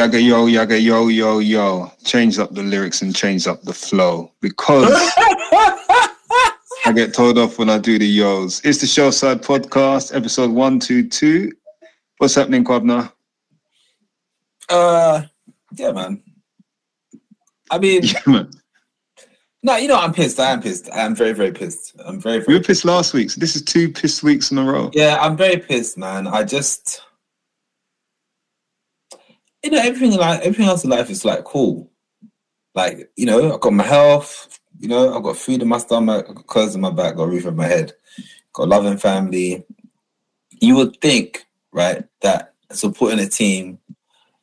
Yaga yo, yaga yo, yo, yo, yo. Change up the lyrics and change up the flow because I get told off when I do the yos. It's the Shelf Side Podcast, episode 122. What's happening, Kwabna? Uh, yeah, man. I mean, Yeah, man. no, you know, I'm pissed. I am pissed. I am very, very pissed. I'm very, We very. were pissed last week, so this is two pissed weeks in a row. Yeah, I'm very pissed, man. I just, you know, everything like everything else in life is like cool. Like, you know, I've got my health. You know, I've got food in my stomach, I got clothes in my back, got a roof over my head, got a loving family. You would think, right, that supporting a team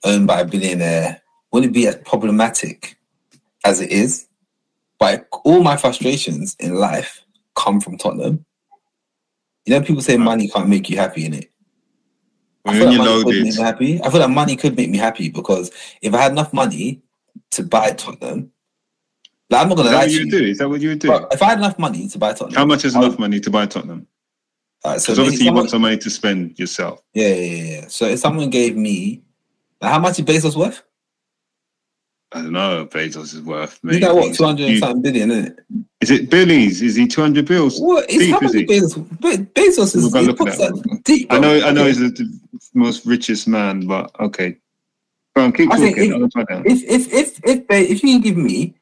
owned by a billionaire wouldn't be as problematic as it is. But all my frustrations in life come from Tottenham. You know, people say money can't make you happy in it. I When feel you like money could make me happy. I feel like money could make me happy because if I had enough money to buy Tottenham, like I'm not gonna that lie what to you would you. do? Is that what you would do? If I had enough money to buy Tottenham, How much is I would- enough money to buy Tottenham? Alright, so Because obviously you someone- want some money to spend yourself. yeah, yeah, yeah, yeah. So if someone gave me, like, how much is Bezos worth? I don't know. Bezos is worth. He's got what, two hundred something billion, isn't it? Is it billies? Is he two hundred bills? What is Deep, how is much he? Bezos? Be- Bezos is We'll he look at puts that. deep. I know. I know he's the most richest man, but okay. On, keep I talking. if- I'll try down. If if if if if you can give me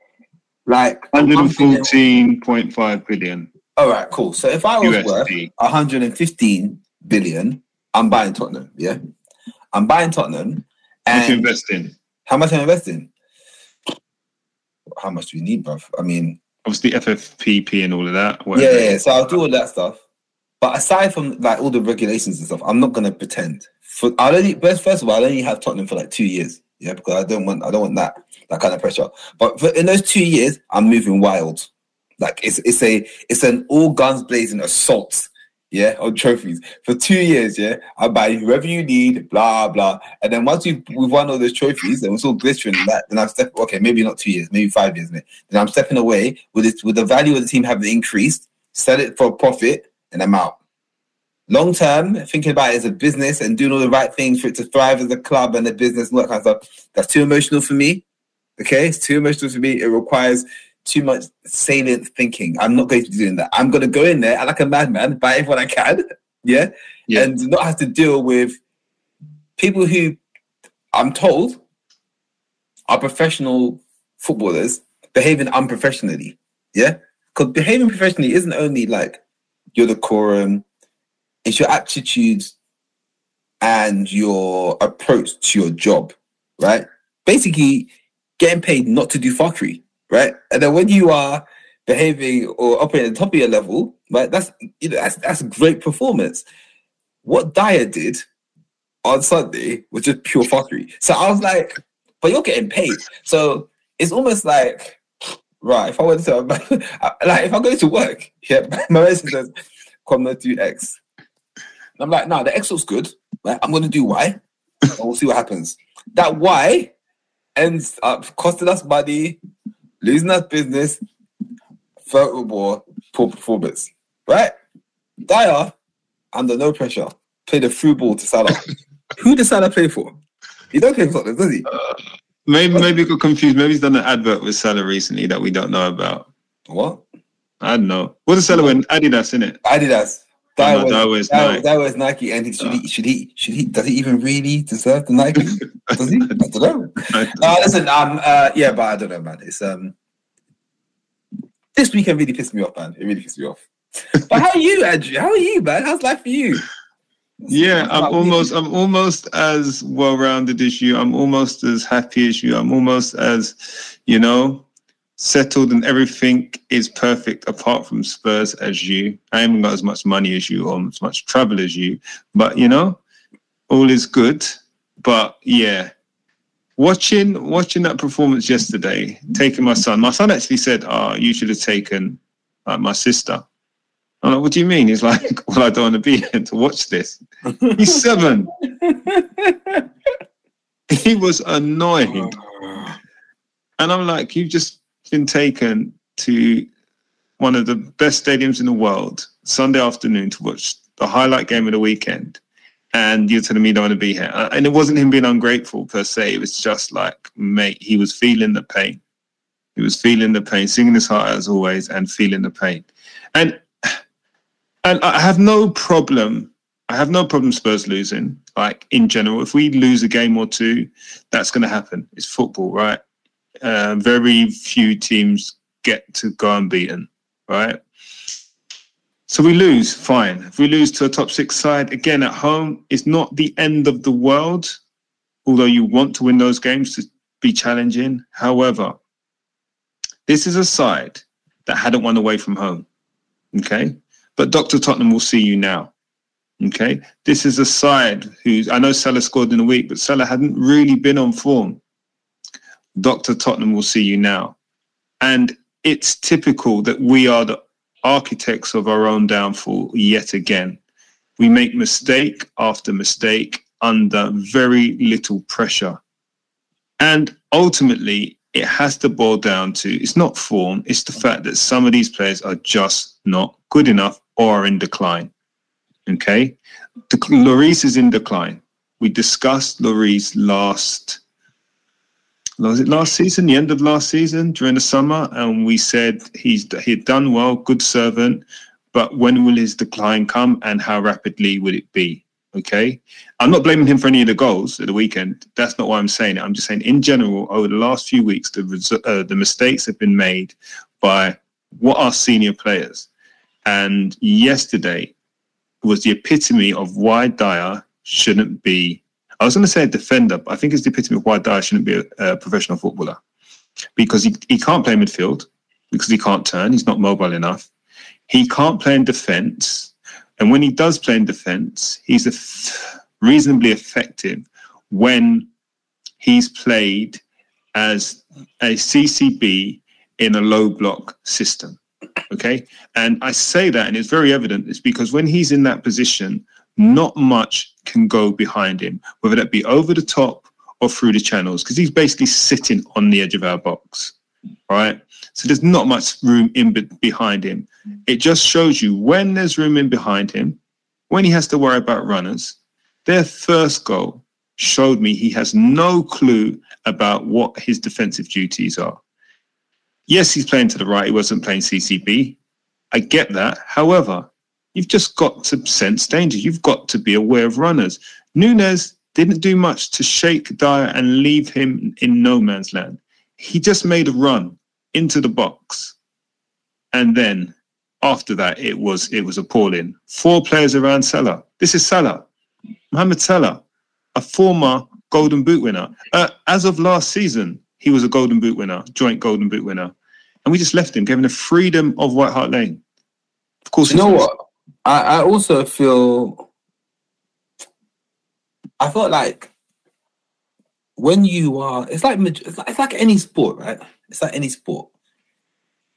like Hundred one and billion- fourteen point five billion All right, cool. So if I was worth 115 billion, I'm buying Tottenham. Yeah, I'm buying Tottenham. You And invest in? how much am I investing? How much do we need, bruv? I mean, Obviously, FFPP and all of that. yeah, whatever yeah, yeah. So I'll do all that stuff. But aside from like all the regulations and stuff, I'm not gonna pretend. For I'll only first, first of all, I'll only have Tottenham for like two years. Yeah, because I don't want I don't want that that kind of pressure. But for, in those two years, I'm moving wild. Like it's it's a it's an all guns blazing assault. Yeah, on trophies for two years. Yeah, I buy whoever you need, blah blah. And then once we've, we've won all those trophies and it's all glittering and that, then I'm stepping. Okay, maybe not two years, maybe five years. Then I'm stepping away with it with the value of the team having increased. Sell it for profit, and I'm out. Long term, thinking about it as a business and doing all the right things for it to thrive as a club and a business and all that kind of stuff. That's too emotional for me. Okay, it's too emotional for me. It requires too much salient thinking. I'm not going to be doing that. I'm going to go in there like a madman, buy everyone I can, yeah, Yeah. and not have to deal with people who I'm told are professional footballers behaving unprofessionally. Yeah, because behaving professionally isn't only like your decorum, it's your attitude and your approach to your job, right? Basically, getting paid not to do fuckery, right? And then when you are behaving or operating at the top of your level, right? That's you know that's that's great performance. What Dier did on Sunday was just pure fuckery. So I was like, but you're getting paid. So it's almost like, right, if I went to, like, if I go to work, yeah, my message says, come not do X. And I'm like, no, the X looks good. Right? I'm to do Y, and we'll see what happens. That Y ends up costing us money, losing us business, furthermore, poor performance, right? Dier, under no pressure, played a through ball to Salah. Who does Salah play for? He don't play for Tottenham, does he? Uh, maybe maybe got confused. Maybe he's done an advert with Salah recently that we don't know about. What? I don't know. What's the Salah in Adidas, in it? Adidas. That no, was that was that, Nike. that was Nike, and he, should he should he should he does he even really deserve the Nike? Does he? I don't know. Uh, listen, um, uh, yeah, but I don't know, man. It's um, this weekend really pissed me off, man. It really pissed me off. But how are you, Andrew? How are you, man? How's life for you? Yeah, I'm almost I'm almost as well rounded as you. I'm almost as happy as you. I'm almost as, you know, settled and everything is perfect apart from Spurs as you. I haven't got as much money as you or as much travel as you. But you know, all is good. But yeah. Watching watching that performance yesterday, taking my son. My son actually said, Oh, you should have taken my sister. I'm like, what do you mean? He's like, well, I don't want to be here to watch this. He's seven. he was annoyed. Oh. And I'm like, you've just been taken to one of the best stadiums in the world Sunday afternoon to watch the highlight game of the weekend. And you're telling me you don't want to be here. Uh, And it wasn't him being ungrateful per se. It was just like, mate, he was feeling the pain. He was feeling the pain, singing his heart as always, and feeling the pain. And and I have no problem. I have no problem Spurs losing. Like in general, if we lose a game or two, that's going to happen. It's football, right? Uh, very few teams get to go unbeaten, right? So we lose, fine. If we lose to a top six side again at home, it's not the end of the world. Although you want to win those games to be challenging. However, this is a side that hadn't won away from home. Okay. But Dr. Tottenham will see you now. Okay. This is a side who's, I know Salah scored in a week, but Salah hadn't really been on form. Dr. Tottenham will see you now. And it's typical that we are the architects of our own downfall yet again. We make mistake after mistake under very little pressure. And ultimately, it has to boil down to it's not form, it's the fact that some of these players are just not good enough or are in decline. Okay. The, Lloris is in decline. We discussed Lloris last was it last season, the end of last season during the summer, and we said he's he'd done well, good servant, but when will his decline come and how rapidly will it be? Okay, I'm not blaming him for any of the goals at the weekend. That's not why I'm saying it. I'm just saying in general, over the last few weeks, the resu- uh, the mistakes have been made by what are senior players, and yesterday was the epitome of why Dier shouldn't be I was going to say a defender, but I think it's the epitome of why Dier shouldn't be a, a professional footballer because he, he can't play midfield because he can't turn. He's not mobile enough. He can't play in defence. And when he does play in defence, he's eff- reasonably effective when he's played as a CCB in a low block system. Okay. And I say that, and it's very evident, it's because when he's in that position, Hmm? not much can go behind him, whether that be over the top or through the channels, because he's basically sitting on the edge of our box. Right. So there's not much room in be- behind him. Hmm. It just shows you when there's room in behind him, when he has to worry about runners, their first goal showed me he has no clue about what his defensive duties are. Yes, he's playing to the right. He wasn't playing CCB. I get that. However, you've just got to sense danger. You've got to be aware of runners. Nunez didn't do much to shake Dier and leave him in no man's land. He just made a run into the box. And then after that, it was it was appalling. Four players around Salah. This is Salah. Mohamed Salah, a former Golden Boot winner. Uh, as of last season, he was a Golden Boot winner, joint Golden Boot winner. And we just left him, gave him the freedom of White Hart Lane. Of course, You know he's- what? I, I also feel I felt like when you are it's like it's like, it's like any sport, right? It's like any sport.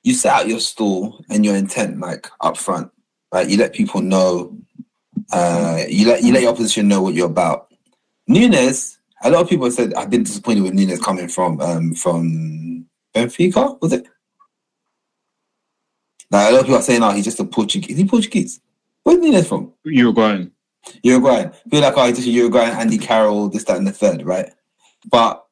You set out your stall and your intent like up front, right? You let people know uh you let you let your opposition know what you're about. Nunez, a lot of people said I've been disappointed with Nunez coming from um from Benfica, was it? Like a lot of people are saying, oh, he's just a Portuguese. Is he Portuguese? Where's Nunez from? Uruguayan. Uruguayan. Feel like, oh, he's just a Uruguayan, Andy Carroll, this, that, and the third, right? But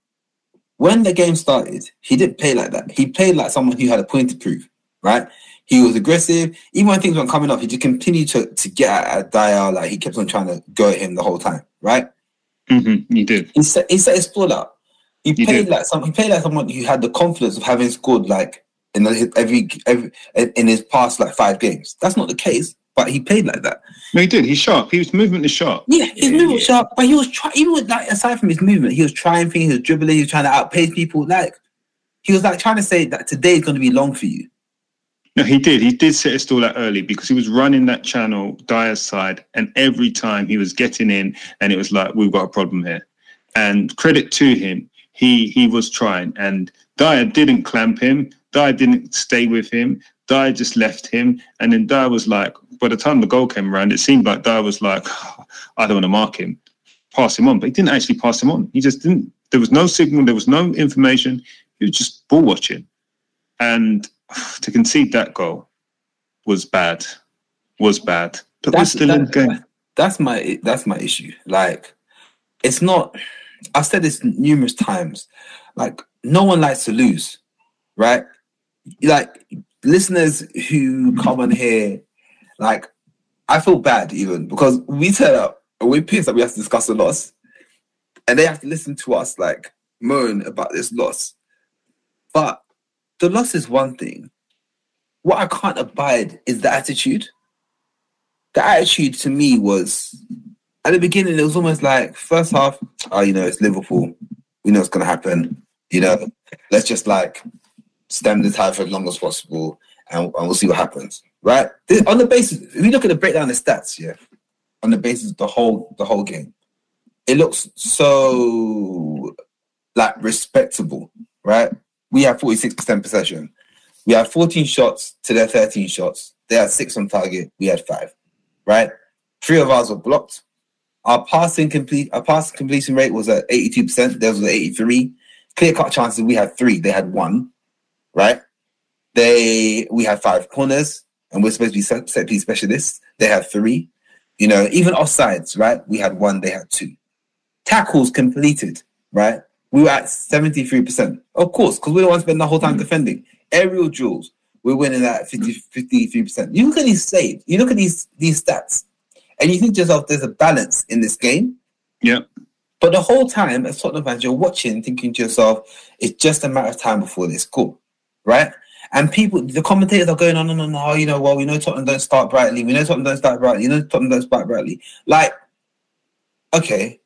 when the game started, he didn't play like that. He played like someone who had a point to prove, right? He was aggressive. Even when things weren't coming up, he just continued to, to get at, at Dier. Like he kept on trying to go at him the whole time, right? hmm He did. He set he set his floor up. He He played did. like some. He played like someone who had the confidence of having scored like in every every in his past like five games. That's not the case, but he played like that. No, he did. He's sharp. His movement is sharp. Yeah, his movement was sharp, but he was trying. Even with, like aside from his movement, he was trying things. He was dribbling. He was trying to outpace people. Like he was like trying to say that today is going to be long for you. No, he did. He did set his stall out early because he was running that channel Dier's side, and every time he was getting in, and it was like we've got a problem here. And credit to him, he he was trying, and Dier didn't clamp him. Dier didn't stay with him. Dier just left him, and then Dier was like, by the time the goal came around, it seemed like Dier was like, I don't want to mark him, pass him on, but he didn't actually pass him on. He just didn't. There was no signal. There was no information. He was just ball watching, and to concede that goal was bad, was bad. But we're still in the game. that's my that's my issue. Like, it's not. I've said this numerous times. Like, no one likes to lose, right? Like, listeners who come on here, like, I feel bad even because we turn up and we're pissed that we have to discuss a loss, and they have to listen to us like moan about this loss. But the loss is one thing. What I can't abide is the attitude the attitude to me was at the beginning, it was almost like first half, oh, you know, it's Liverpool. We know it's gonna happen. You know, let's just like stem the tide for as long as possible and, and we'll see what happens. Right? This- on the basis, if look at the breakdown of stats, yeah, on the basis of the whole the whole game, it looks so like respectable, right? We have 46% possession. We had 14 shots to their 13 shots. They had six on target. We had five right? Three of ours were blocked. Our passing complete, our pass completion rate was at 82%. Theirs was at 83. Clear cut chances, we had three. They had one, right? They we had five corners, and we're supposed to be set, set piece specialists. They had three. You know, even offsides, right? We had one. They had two. Tackles completed, right? We were at 73%. Of course, because we don't want to spend the whole time mm. defending. Aerial duels, we're winning at 50, 53%. You look at these saves, you look at these these stats, and you think to yourself, there's a balance in this game. Yeah. But the whole time, as Tottenham fans, you're watching, thinking to yourself, it's just a matter of time before they score, right? And people, the commentators are going on and on, oh, you know, well, we know Tottenham don't start brightly. We know Tottenham don't start brightly. You know, Tottenham don't start brightly. Like, okay,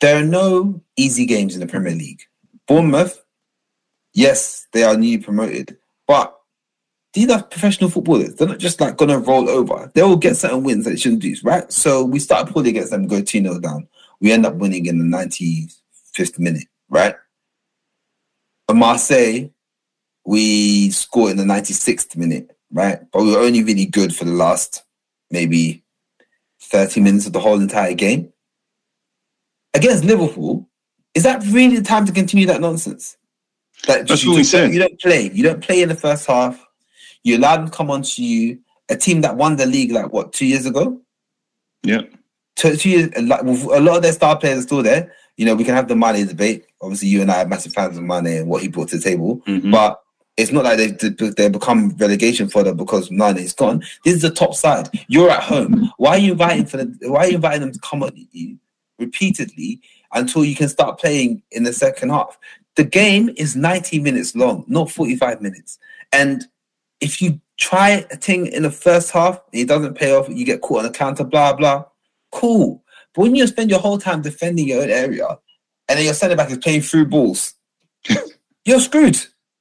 there are no easy games in the Premier League. Bournemouth, yes, they are newly promoted, but these are professional footballers. They're not just like gonna roll over. They will get certain wins that they shouldn't do, right? So we start poorly against them, go 2 0 down. We end up winning in the 95th minute, right? But Marseille, we scored in the 96th minute, right? But we were only really good for the last maybe 30 minutes of the whole entire game. Against Liverpool, is that really the time to continue that nonsense? That That's you, what we said. You don't play. You don't play in the first half. You allow them to come on to you. A team that won the league like what two years ago? Yeah. Two, two years. A lot, a lot of their star players are still there. You know, we can have the money debate. Obviously, you and I are massive fans of money and what he brought to the table. Mhm. But it's not like they've they become relegation fodder because Mane is gone. This is the top side. You're at home. Why are you inviting for the? Why are you inviting them to come on you repeatedly until you can start playing in the second half? The game is 90 minutes long, not 45 minutes. And if you try a thing in the first half and it doesn't pay off, you get caught on a counter, blah blah. Cool. But when you spend your whole time defending your own area, and then your centre back is playing through balls, you're screwed.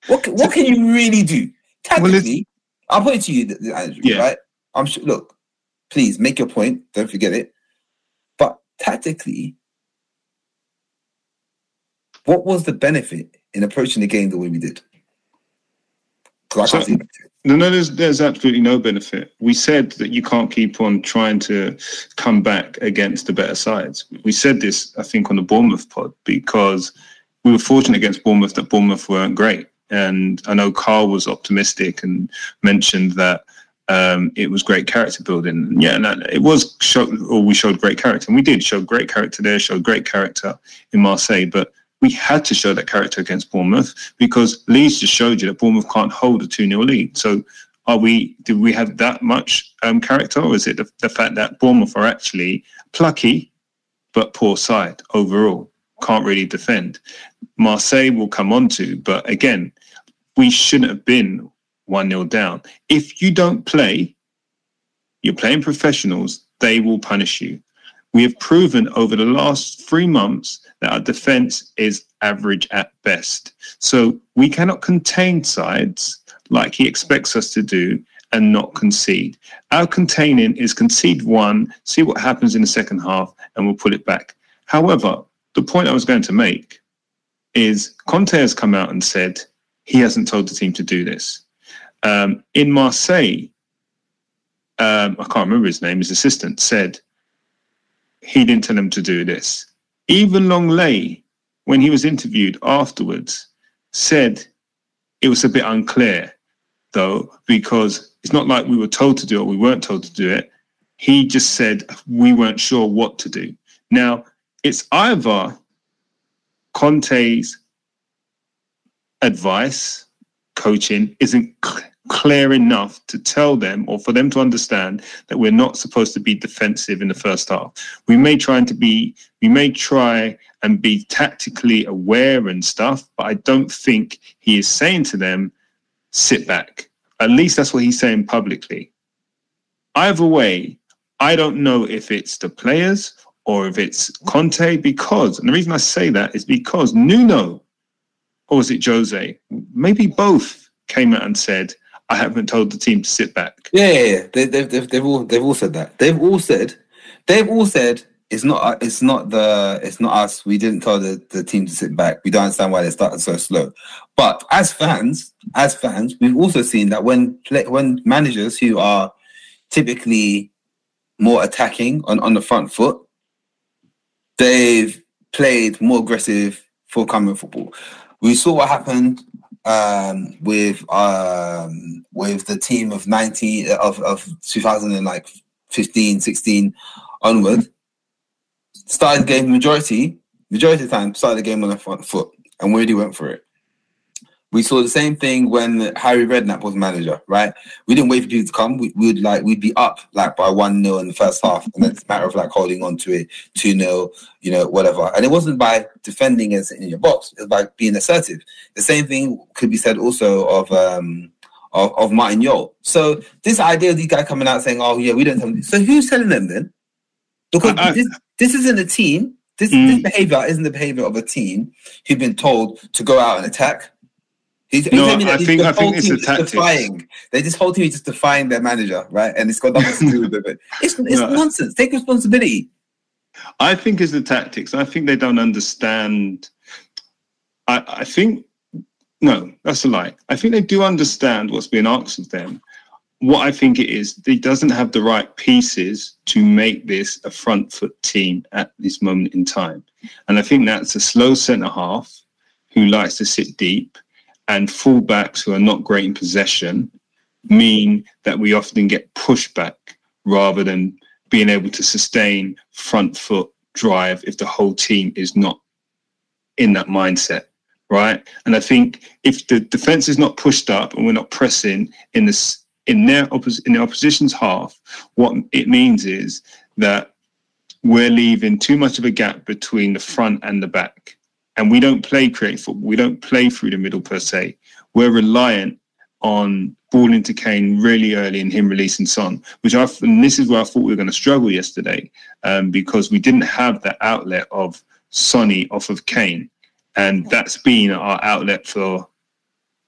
What what can you really do? Well, Tactically, I'll put it to you, Andrew. Yeah. Right? I'm sure. Look, please make your point. Don't forget it. But tactically, what was the benefit in approaching the game the way we did? So- No, no, there's there's absolutely no benefit. We said that you can't keep on trying to come back against the better sides. We said this, I think, on the Bournemouth pod because we were fortunate against Bournemouth that Bournemouth weren't great. And I know Carl was optimistic and mentioned that um, it was great character building. Yeah, and it was show, or we showed great character, and we did show great character there, showed great character in Marseille. But we had to show that character against Bournemouth because Leeds just showed you that Bournemouth can't hold a 2 0 lead. So are we do we have that much um, character or is it the, the fact that Bournemouth are actually plucky but poor side overall? Can't really defend. Marseille will come on to, but again, we shouldn't have been 1 0 down. If you don't play, you're playing professionals, they will punish you. We have proven over the last three months that our defense is average at best. So we cannot contain sides like he expects us to do and not concede. Our containing is concede one, see what happens in the second half, and we'll put it back. However, the point I was going to make is Conte has come out and said he hasn't told the team to do this. Um, in Marseille, um, I can't remember his name, his assistant said he didn't tell him to do this. Even Lenglet, when he was interviewed afterwards, said it was a bit unclear, though, because it's not like we were told to do it, we weren't told to do it. He just said we weren't sure what to do. Now, it's either Conte's advice, coaching, isn't clear enough to tell them or for them to understand that we're not supposed to be defensive in the first half. We may try to be, we may try and be tactically aware and stuff, but I don't think he is saying to them, sit back. At least that's what he's saying publicly. Either way, I don't know if it's the players or if it's Conte, because, and the reason I say that is because Nuno, or was it Jose, maybe both came out and said, I haven't told the team to sit back. Yeah, yeah, yeah. They, they've, they've, they've all they've all said that. They've all said they've all said it's not uh, it's not the it's not us. We didn't tell the, the team to sit back. We don't understand why they started so slow. But as fans, as fans, we've also seen that when when managers who are typically more attacking on, on the front foot, they've played more aggressive, forthcoming football. We saw what happened um, with um, with the team of 90 of, of 2000 and like 15, 16 onward. Started game majority, majority of the time, started the game on the front foot and really went for it. We saw the same thing when Harry Redknapp was manager, right? We didn't wait for people to come. We, would like we'd be up like by one 0 in the first half, and then it's a matter of like holding on to it, two 0 you know, whatever. And it wasn't by defending and sitting in your box; it was by being assertive. The same thing could be said also of um of, of Martin Jol. So this idea of these guys coming out saying, "Oh yeah, we don't tell them." So who's telling them then? Because I- I- this, this isn't a team. This, Mm. this behavior isn't the behavior of a team who've been told to go out and attack. He's, he's No, that I think- I think it's is tactics. Defying. They this whole team is just defying their manager, right? And it's got nothing to do with it. It's, it's No. nonsense. Take responsibility. I think it's the tactics. I think they don't understand. I, I think no, that's a lie. I think they do understand what's being asked of them. What I think it is, they doesn't have the right pieces to make this a front foot team at this moment in time. And I think that's a slow centre half who likes to sit deep and fullbacks who are not great in possession mean that we often get pushback rather than being able to sustain front foot drive if the whole team is not in that mindset right? And i think if the defense is not pushed up and we're not pressing in this in their oppos- in the opposition's half what it means is that we're leaving too much of a gap between the front and the back and we don't play creative football we don't play through the middle per se we're reliant on ball into Kane really early and him releasing Son, which I and this is where I thought we were going to struggle yesterday um, because we didn't have that outlet of Sonny off of Kane, and that's been our outlet for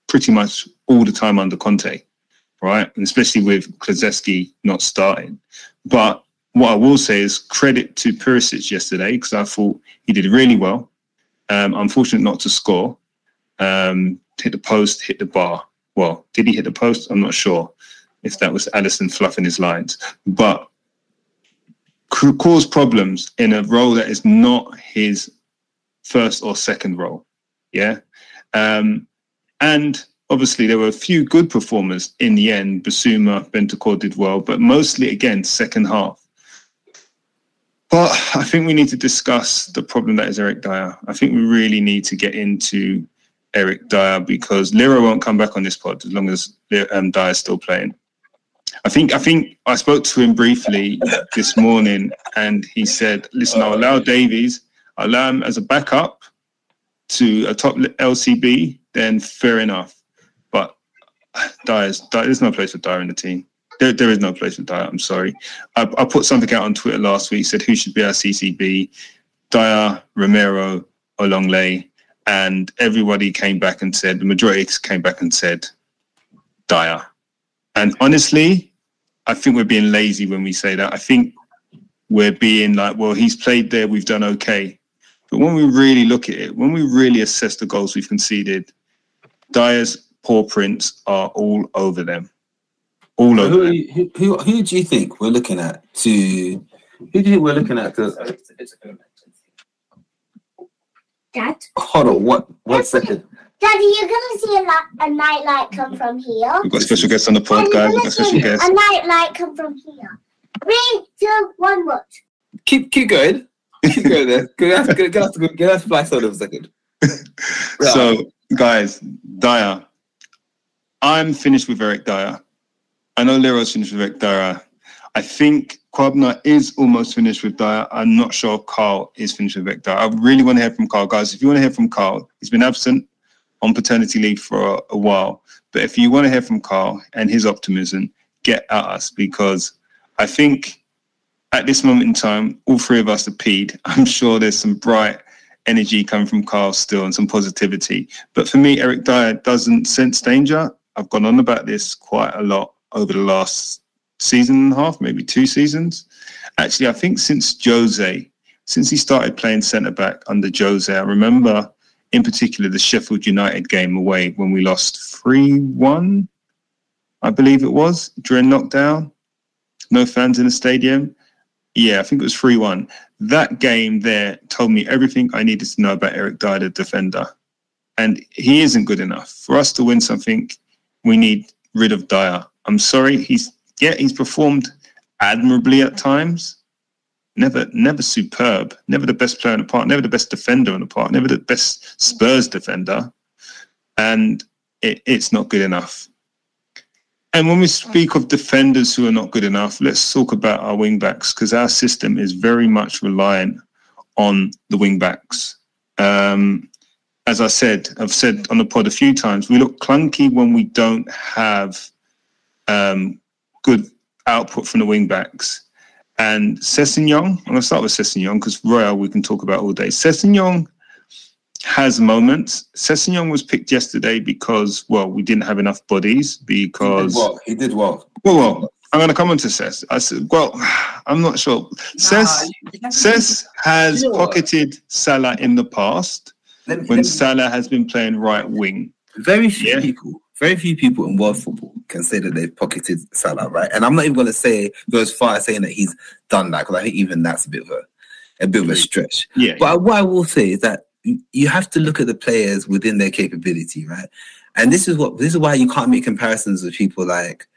pretty much all the time under Conte, right? And especially with Kulusevski not starting. But what I will say is credit to Perisic yesterday because I thought he did really well. Um, unfortunate not to score. Um, hit the post, hit the bar well, did he hit the post? I'm not sure if that was Alisson fluffing his lines, but cause problems in a role that is not his first or second role. Yeah. Um, and obviously, there were a few good performers in the end. Bissouma, Bentancur did well, but mostly, again, second half. But I think we need to discuss the problem that is Eric Dier. I think we really need to get into Eric Dier because Lero won't come back on this pod as long as um, Dier's still playing. I think I think I spoke to him briefly this morning, and he said, "Listen, I'll allow Davies, I'll allow him as a backup to a top LCB. Then fair enough. But Dier's, Dier, there's no place for Dier in the team. There, there is no place for Dier. I'm sorry. I, I put something out on Twitter last week. Said who should be our CCB? Dier, Romero, or Lenglet, and everybody came back and said the majority came back and said Dier. And honestly, I think we're being lazy when we say that. I think we're being like, well, he's played there, we've done okay. But when we really look at it, when we really assess the goals we've conceded, Dier's paw prints are all over them. All over Who, them. who, who, who do you think we're looking at to? Who do you think we're looking at? To, Dad, hold on, what? One second. Daddy, you're gonna see a, li- a night light come from here. We've got special guests on the pod, guys. We've got gonna special see guests. a night light come from here. Three, two, one, watch. Keep keep going. Keep going there. Go, go, go, go, go, go, let's fly solo for a second. Right. So, guys, Dier, I'm finished with Eric Dier. I know Leroy's finished with Dier. I think Kwabna is almost finished with Dier. I'm not sure Carl is finished with Dier. I really want to hear from Carl, guys. If you want to hear from Carl, he's been absent on paternity leave for a, a while. But if you want to hear from Carl and his optimism, get at us because I think at this moment in time, all three of us are peed. I'm sure there's some bright energy coming from Carl still and some positivity. But for me, Eric Dier doesn't sense danger. I've gone on about this quite a lot over the last season and a half, maybe two seasons. Actually, I think since Jose, since he started playing centre back under Jose, I remember in particular the Sheffield United game away when we lost 3 1, I believe it was, during lockdown. No fans in the stadium. Yeah, I think it was 3 1 that game there told me everything I needed to know about Eric Dier, the defender. And he isn't good enough. For us to win something, we need rid of Dier. I'm sorry, he's yeah, he's performed admirably at times. Never, never superb. Never the best player in the park. Never the best defender in the park. Never the best Spurs defender. And it, it's not good enough. And when we speak of defenders who are not good enough, let's talk about our wing backs because our system is very much reliant on the wing backs. Um, as I said, I've said on the pod a few times, we look clunky when we don't have um, good output from the wing backs. And Sessegnon, I'm going to start with Sessegnon because Royal we can talk about all day. Sessegnon has moments. Sessegnon was picked yesterday because, well, we didn't have enough bodies he did because well. He did well. well, well, I'm going to come on to Cess. I said, well, I'm not sure. Cess, Cess has You know what? pocketed Salah in the past me- when let me- Salah has been playing right wing. very few Yeah. people, very few people in world football can say that they've pocketed Salah, right? And I'm not even going to say go as far as saying that he's done that because I think even that's a bit of a a bit of a stretch. Yeah, But what I will say is that you- you have to look at the players within their capability, right? And this is what this is why you can't make comparisons with people like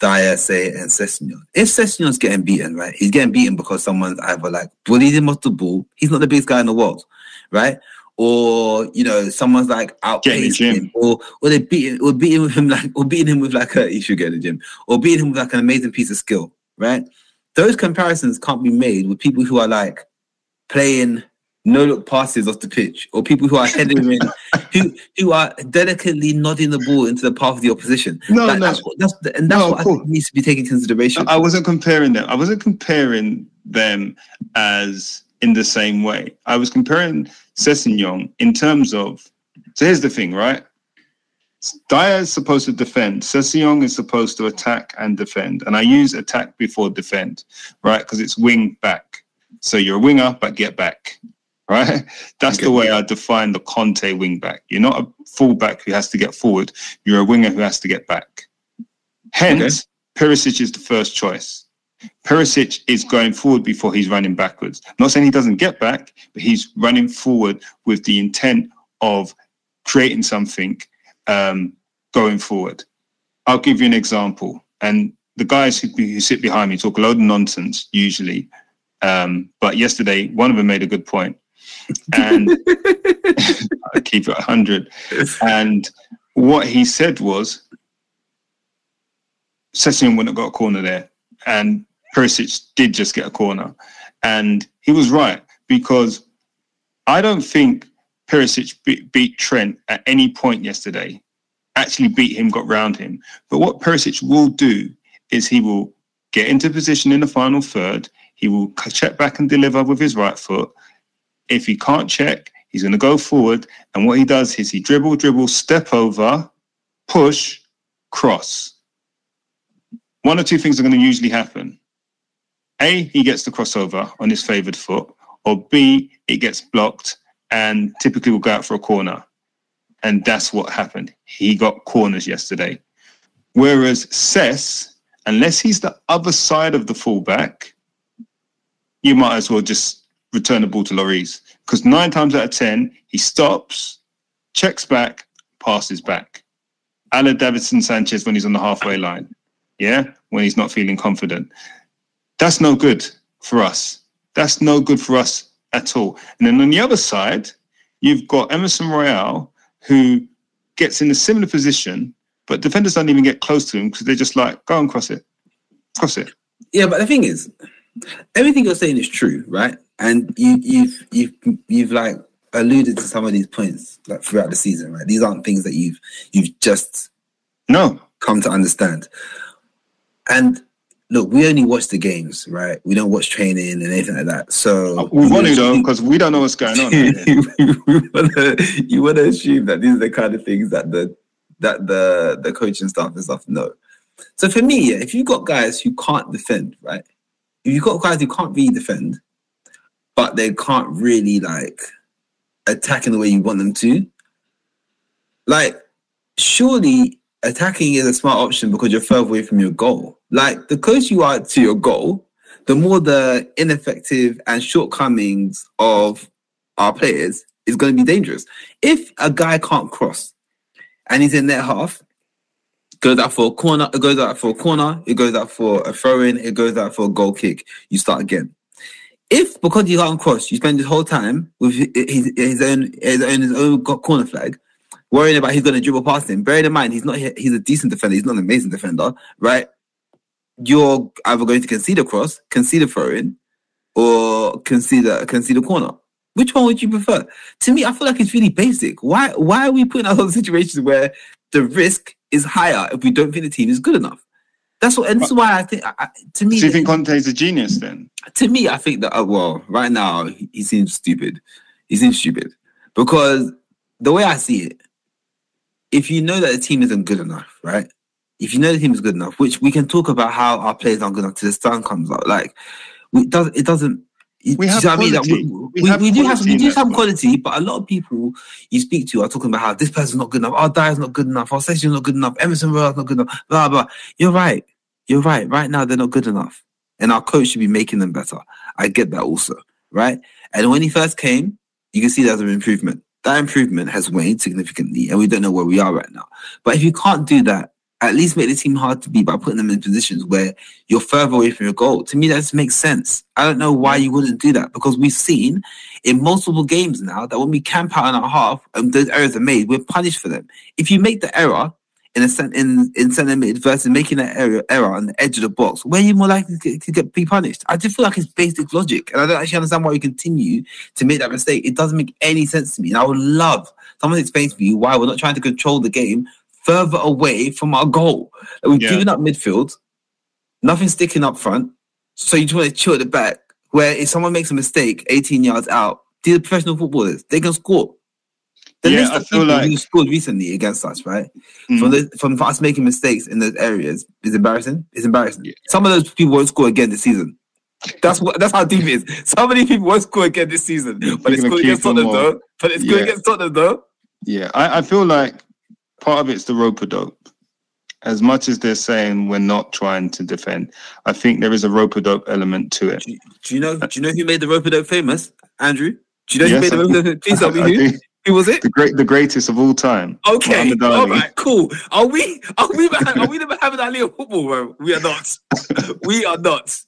Dier, say, and Sessegnon. If Sessegnon's getting beaten, right, he's getting beaten because someone's either like bullied him off the ball. He's not the biggest guy in the world, right? Or you know, someone's like Get in the outpaced gym. him, or or they beating or beating with him like or beating him with like a he should get in the gym, or beating him with like an amazing piece of skill, right? Those comparisons can't be made with people who are like playing no look passes off the pitch, or people who are heading in, who who are delicately nodding the ball into the path of the opposition. No, Like, no. that's what that's the- and that's No, what I think needs to be taken into consideration. I wasn't comparing them. I wasn't comparing them as in the same way. I was comparing Sessegnon in terms of. So here's the thing, right? Dier is supposed to defend. Sessegnon is supposed to attack and defend. And I use attack before defend, right? Because it's wing back. So you're a winger, but get back, right? That's the way I define the Conte wing back. You're not a fullback who has to get forward. You're a winger who has to get back. Hence, Perisic is the first choice. Perisic is going forward before he's running backwards. not saying he doesn't get back, but he's running forward with the intent of creating something um, going forward. I'll give you an example. And the guys who, who sit behind me talk a load of nonsense usually, Um, but yesterday, one of them made a good point. and I keep it hundred. And what he said was, Session wouldn't have got a corner there, and Perisic did just get a corner, and he was right because I don't think Perisic beat, Trent at any point yesterday. Actually, beat him, got round him. But what Perisic will do is he will get into position in the final third. He will check back and deliver with his right foot. If he can't check, he's going to go forward. And what he does is he dribble, dribble, step over, push, cross. One or two things are going to usually happen. A, he gets the crossover on his favoured foot, or B, it gets blocked and typically will go out for a corner. And that's what happened. He got corners yesterday. Whereas Cess, unless he's the other side of the fullback, you might as well just return the ball to Lloris. Because nine times out of 10, he stops, checks back, passes back. Ala Davinson Sanchez when he's on the halfway line. Yeah, when he's not feeling confident. That's no good for us. That's no good for us at all. And then on the other side, you've got Emerson Royal, who gets in a similar position, but defenders don't even get close to him because they're just like, go and cross it. Cross it. Yeah, but the thing is, everything you're saying is true, right? And you, you've you've you've like alluded to some of these points like throughout the season, right? These aren't things that you've you've just No. come to understand. And look, we only watch the games, right? We don't watch training and anything like that. So We want to though, because we don't know what's going on. you wanna you wanna assume that these are the kind of things that the that the the coaching staff and stuff know. So for me, yeah, if you've got guys who can't defend, right? If you've got guys who can't really defend, but they can't really like attack in the way you want them to, like surely attacking is a smart option because you're further away from your goal. Like the closer you are to your goal, the more the ineffective and shortcomings of our players is going to be dangerous. If a guy can't cross and he's in their half, goes out for a corner, it goes out for a corner, it goes out for a throw in, it goes out for a goal kick, you start again. If because you can't cross, you spend this whole time with his, his, his own his own his own corner flag, worrying about he's going to dribble past him. Bearing in mind he's not he's a decent defender, he's not an amazing defender, right? You're either going to concede a cross, concede a throw in, or concede a concede a corner. Which one would you prefer? To me, I feel like it's really basic. Why why are we putting ourselves in situations where the risk is higher if we don't think the team is good enough? That's what, and this is why I think. I, to me, Do you think Conte is a genius then? to me, I think that uh, well, right now he, he seems stupid. He seems stupid because the way I see it, if you know that the team isn't good enough, right? If you know the team is good enough, which we can talk about how our players aren't good enough till the sun comes out, like we it does it doesn't. you- We do you have see what I mean? Like, quality. we, We we, we do have quality we do have quality, but a lot of people you speak to are talking about how this person's not good enough, our Dier's not good enough, our Session's not good enough, Emerson Royal's not good enough, blah blah. You're right. You're right. Right now they're not good enough. And our coach should be making them better. I get that also. Right. And when he first came, you can see there's an improvement. That improvement has waned significantly, and we don't know where we are right now. But if you can't do that, at least make the team hard to beat by putting them in positions where you're further away from your goal. To me, that just makes sense. I don't know why you wouldn't do that because we've seen in multiple games now that when we camp out in our half and those errors are made, we're punished for them. If you make the error in a cent- in in centre mid versus making that error error on the edge of the box, where are you more likely to get, to get be punished? I just feel like it's basic logic, and I don't actually understand why we continue to make that mistake. It doesn't make any sense to me, and I would love someone to explain to me why we're not trying to control the game further away from our goal. Like, we've Yeah. given up midfield, nothing sticking up front, so you just want to chill at the back. Where if someone makes a mistake 18 yards out, these are professional footballers, they can score. The Yeah, list I of feel people like- who scored recently against us, right? Mm. From the from us making mistakes in those areas is embarrassing. It's embarrassing. Yeah. Some of those people won't score again this season. That's what. That's how deep it is. So many people won't score again this season, but it's good against Tottenham though. But it's good Yeah. against Tottenham though. Yeah, I, I feel like part of it's the rope dope. As much as they're saying we're not trying to defend, I think there is a rope dope element to it. Do, do you know? Do you know who made the rope dope famous? Andrew. Do you know Yes, who made the rope? Please tell me who. Who was it? The great, the greatest of all time. Okay, Muhammad all Ali. right, cool. Are we? Are we? Are we the Muhammad Ali of football, bro? We are not. we are not.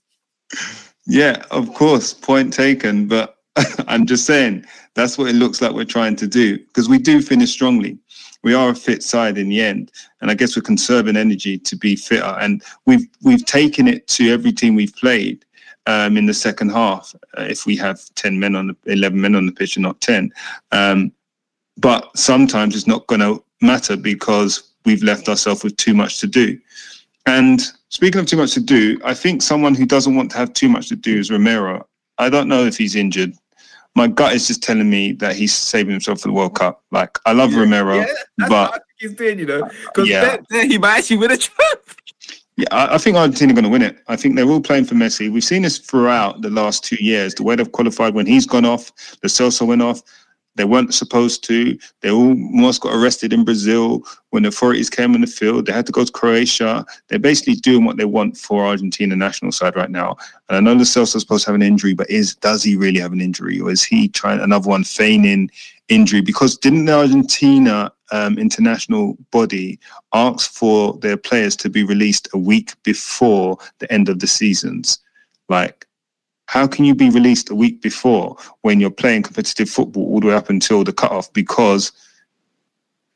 Yeah, of course, point taken. But I'm just saying that's what it looks like we're trying to do because we do finish strongly. We are a fit side in the end, and I guess we're conserving energy to be fitter. And we've we've taken it to every team we've played um, in the second half. Uh, if we have ten men on the eleven men on the pitch and not ten, um, but sometimes it's not going to matter because we've left ourselves with too much to do. And speaking of too much to do, I think someone who doesn't want to have too much to do is Romero. I don't know if he's injured. My gut is just telling me that he's saving himself for the World Cup. Like I love Romero, Yeah, but what I think he's doing, you know, because Yeah. he might actually win a trophy. Yeah, I, I think Argentina are going to win it. I think they're all playing for Messi. We've seen this throughout the last two years. The way they've qualified when he's gone off, Lo Celso went off. They weren't supposed to. They almost got arrested in Brazil when the authorities came on the field. They had to go to Croatia. They're basically doing what they want for Argentina national side right now. And I know Lo Celso's supposed to have an injury, but is does he really have an injury, or is he trying another one feigning injury? Because didn't the Argentina um, international body ask for their players to be released a week before the end of the seasons. Like, how can you be released a week before when you're playing competitive football all the way up until the cutoff? Because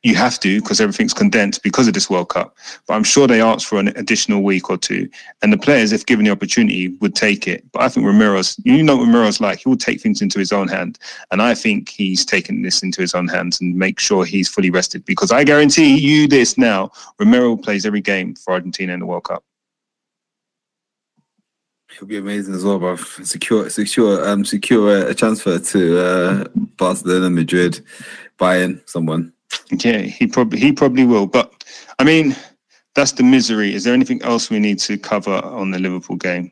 you have to, because everything's condensed because of this World Cup. But I'm sure they asked for an additional week or two, and the players, if given the opportunity, would take it. But I think Romero's, you know, what Romero's like he will take things into his own hand, and I think he's taken this into his own hands and make sure he's fully rested. Because I guarantee you this now, Romero plays every game for Argentina in the World Cup. It'll be amazing as well, bro. Secure, secure, um, secure a transfer to uh, Barcelona, Madrid, Bayern, someone. Yeah, he probably he probably will. But I mean, that's the misery. Is there anything else we need to cover on the Liverpool game?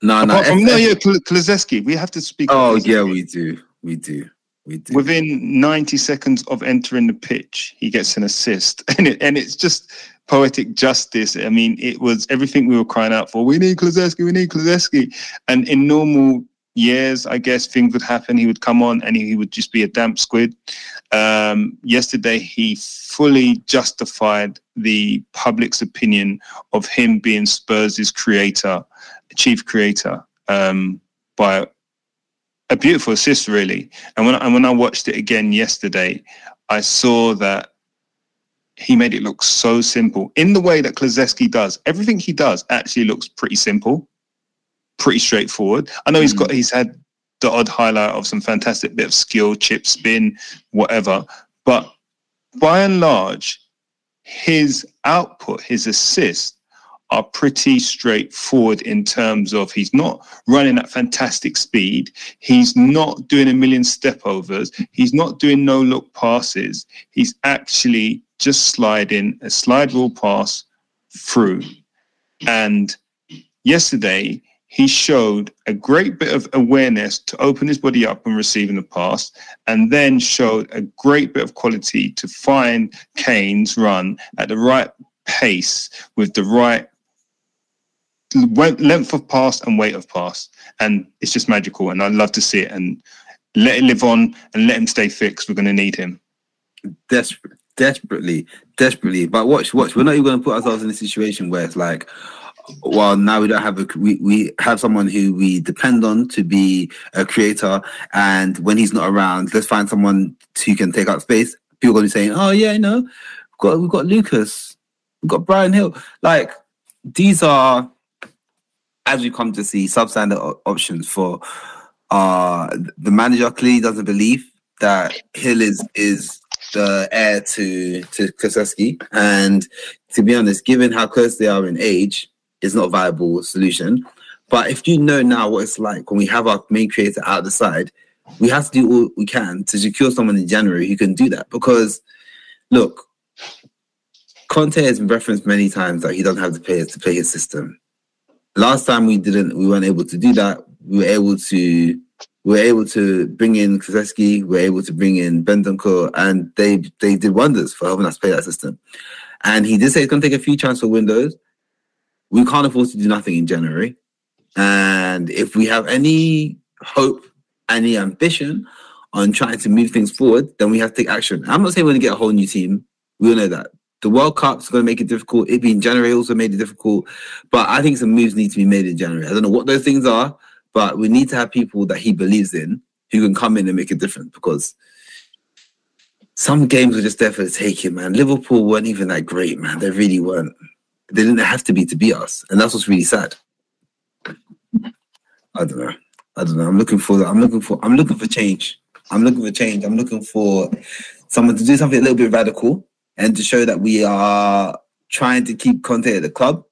No, no. From, F- no, yeah, Kul- We have to speak. oh, yeah, we do, we do, we do. Within 90 seconds of entering the pitch, he gets an assist, and it, and it's just poetic justice. I mean, it was everything we were crying out for. We need Kulusevski. We need Kulusevski. And in normal years, I guess things would happen. He would come on, and he, he would just be a damp squid. Um, yesterday, he fully justified the public's opinion of him being Spurs' creator, chief creator, um, by a beautiful assist, really. And when and when I watched it again yesterday, I saw that he made it look so simple in the way that Kulusevski does. Everything he does actually looks pretty simple, pretty straightforward. I know he's hmm. got he's had the odd highlight of some fantastic bit of skill, chip spin, whatever, but by and large, his output, his assists are pretty straightforward in terms of he's not running at fantastic speed. He's not doing a million step overs. He's not doing no look passes. He's actually just sliding a slide rule pass through. And yesterday, he showed a great bit of awareness to open his body up and receiving the pass, and then showed a great bit of quality to find Kane's run at the right pace with the right length of pass and weight of pass. And it's just magical. And I'd love to see it and let it live on and let him stay fixed. We're going to need him. desperate, desperately, desperately. But watch, watch. We're not even going to put ourselves in a situation where it's like, well, now we don't have a we, we have someone who we depend on to be a creator, and when he's not around, let's find someone who can take up space. People are going to be saying, "Oh yeah, you know, we've got we've got Lucas, we've got Bryan Gil." Like these are, as we come to see, substandard options for uh the manager. Clearly doesn't believe that Gil is is the heir to to Kulusevski. And to be honest, given how close they are in age, it's not a viable solution. But if you know now what it's like when we have our main creator out the side, we have to do all we can to secure someone in January who can do that. Because look, Conte has referenced many times that he doesn't have the players to play his system. Last time we didn't, we weren't able to do that. We were able to we were able to bring in Kulusevski, we were able to bring in Bentancur, and they they did wonders for helping us play that system. And he did say it's going to take a few transfer windows. We can't afford to do nothing in January. And if we have any hope, any ambition on trying to move things forward, then we have to take action. I'm not saying we're going to get a whole new team. We all know that. The World Cup's going to make it difficult. It being January also made it difficult. But I think some moves need to be made in January. I don't know what those things are, But we need to have people that he believes in who can come in and make a difference because some games were just there for the taking, man. Liverpool weren't even that great, man. They really weren't. They didn't have to be to beat us, and that's what's really sad. I don't know. I don't know. I'm looking for. that. I'm looking for. I'm looking for change. I'm looking for change. I'm looking for someone to do something a little bit radical and to show that we are trying to keep Conte at the club.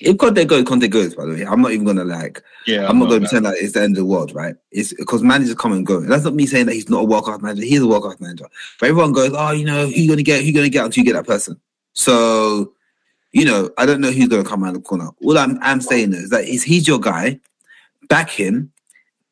If Conte goes, Conte goes. By the way, I'm not even gonna like. Yeah, I'm not going to pretend like it's the end of the world, right? It's because managers come and go. And that's not me saying that he's not a world class manager. He's a world class manager. But everyone goes, oh, you know, who you gonna get? Who you gonna get until you get that person? So, you know, I don't know who's gonna come around the corner. All I'm, I'm saying is that is he's your guy. Back him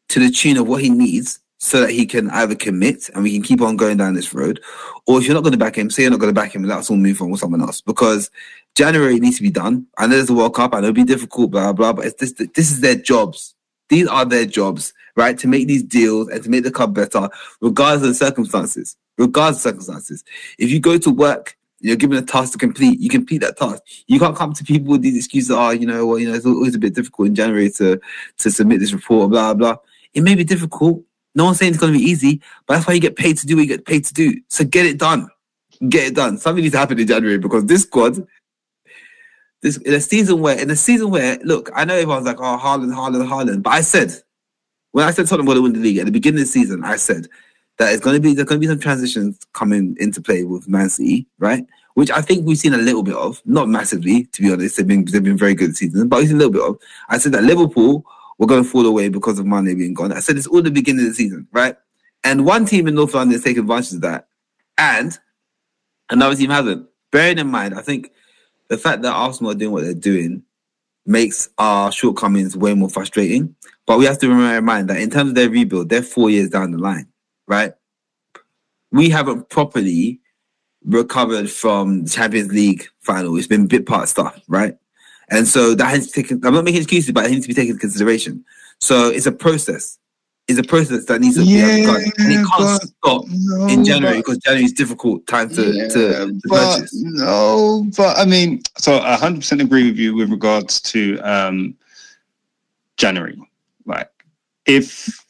to the tune of what he needs so that he can either commit and we can keep on going down this road, or if you're not going to back him, say you're not going to back him, let's all move on with someone else because January needs to be done. I know there's a World Cup, I know it'll be difficult, blah blah, but this this is their jobs. These are their jobs, right? To make these deals and to make the club better, regardless of circumstances. Regardless of circumstances. If you go to work, you're given a task to complete, you complete that task. You can't come to people with these excuses, oh, you know, well, you know, it's always a bit difficult in January to to submit this report, blah blah. It may be difficult. No one's saying it's going to be easy, but that's why you get paid to do what you get paid to do. So get it done. Get it done. Something needs to happen in January because this squad, this in a season where, in a season where, look, I know everyone's like, oh, Haaland, Haaland, Haaland, but I said, when I said Tottenham going to win the league at the beginning of the season, I said that it's going to be there's going to be some transitions coming into play with Man City, right? Which I think we've seen a little bit of, not massively, to be honest. They've been they've been very good this season, but we've seen a little bit of. I said that Liverpool were going to fall away because of Mane being gone. I said it's all the beginning of the season, right? And one team in North London is taking advantage of that, and another team hasn't. Bearing in mind, I think the fact that Arsenal are doing what they're doing makes our shortcomings way more frustrating. But we have to remember in mind that in terms of their rebuild, they're four years down the line, right? We haven't properly recovered from the Champions League final. It's been a bit part stuff, right? And so that has to take, I'm not making excuses, but it needs to be taken into consideration. So it's a process. It's a process that needs to be Yeah, done. And it can't stop No, in January because January is difficult time to, to, Yeah, to but purchase. no, but I mean, so I 100% agree with you with regards to um, January. Like, if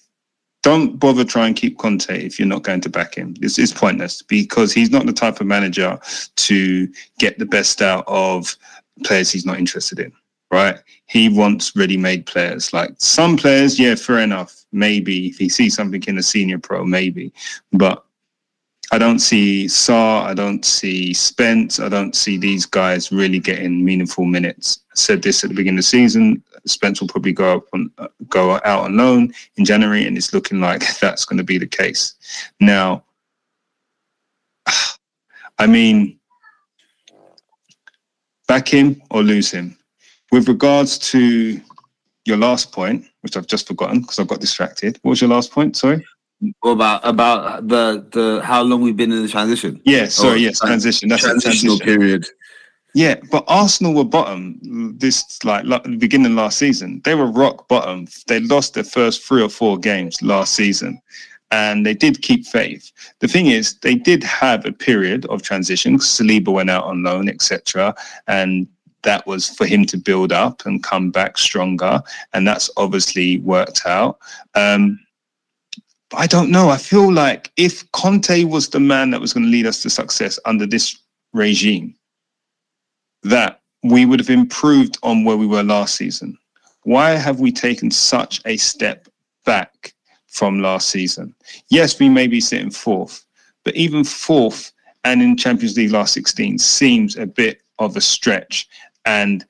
don't bother try and keep Conte if you're not going to back him. It's, it's pointless because he's not the type of manager to get the best out of players he's not interested in. Right? He wants ready-made players. Like some players, yeah, fair enough. Maybe if he sees something in a senior pro, maybe, but I don't see Sarr, I don't see Spence, I don't see these guys really getting meaningful minutes. I said this at the beginning of the season. Spence will probably go up on uh, go out on loan in January, and it's looking like that's going to be the case. Now, I mean, back him or lose him. With regards to your last point, which I've just forgotten because I got distracted. What was your last point? Sorry. About about the the how long we've been in the transition? Yeah, sorry, Oh, yes, transition. That's it, transitional transition. period. Yeah, but Arsenal were bottom this like beginning last season. They were rock bottom. They lost their first three or four games last season, and they did keep faith. The thing is, they did have a period of transition. Saliba went out on loan, etc., and that was for him to build up and come back stronger, and that's obviously worked out. Um, I don't know. I feel like if Conte was the man that was going to lead us to success under this regime, that we would have improved on where we were last season. Why have we taken such a step back from last season? Yes, we may be sitting fourth, but even fourth and in Champions League last 16 seems a bit of a stretch. And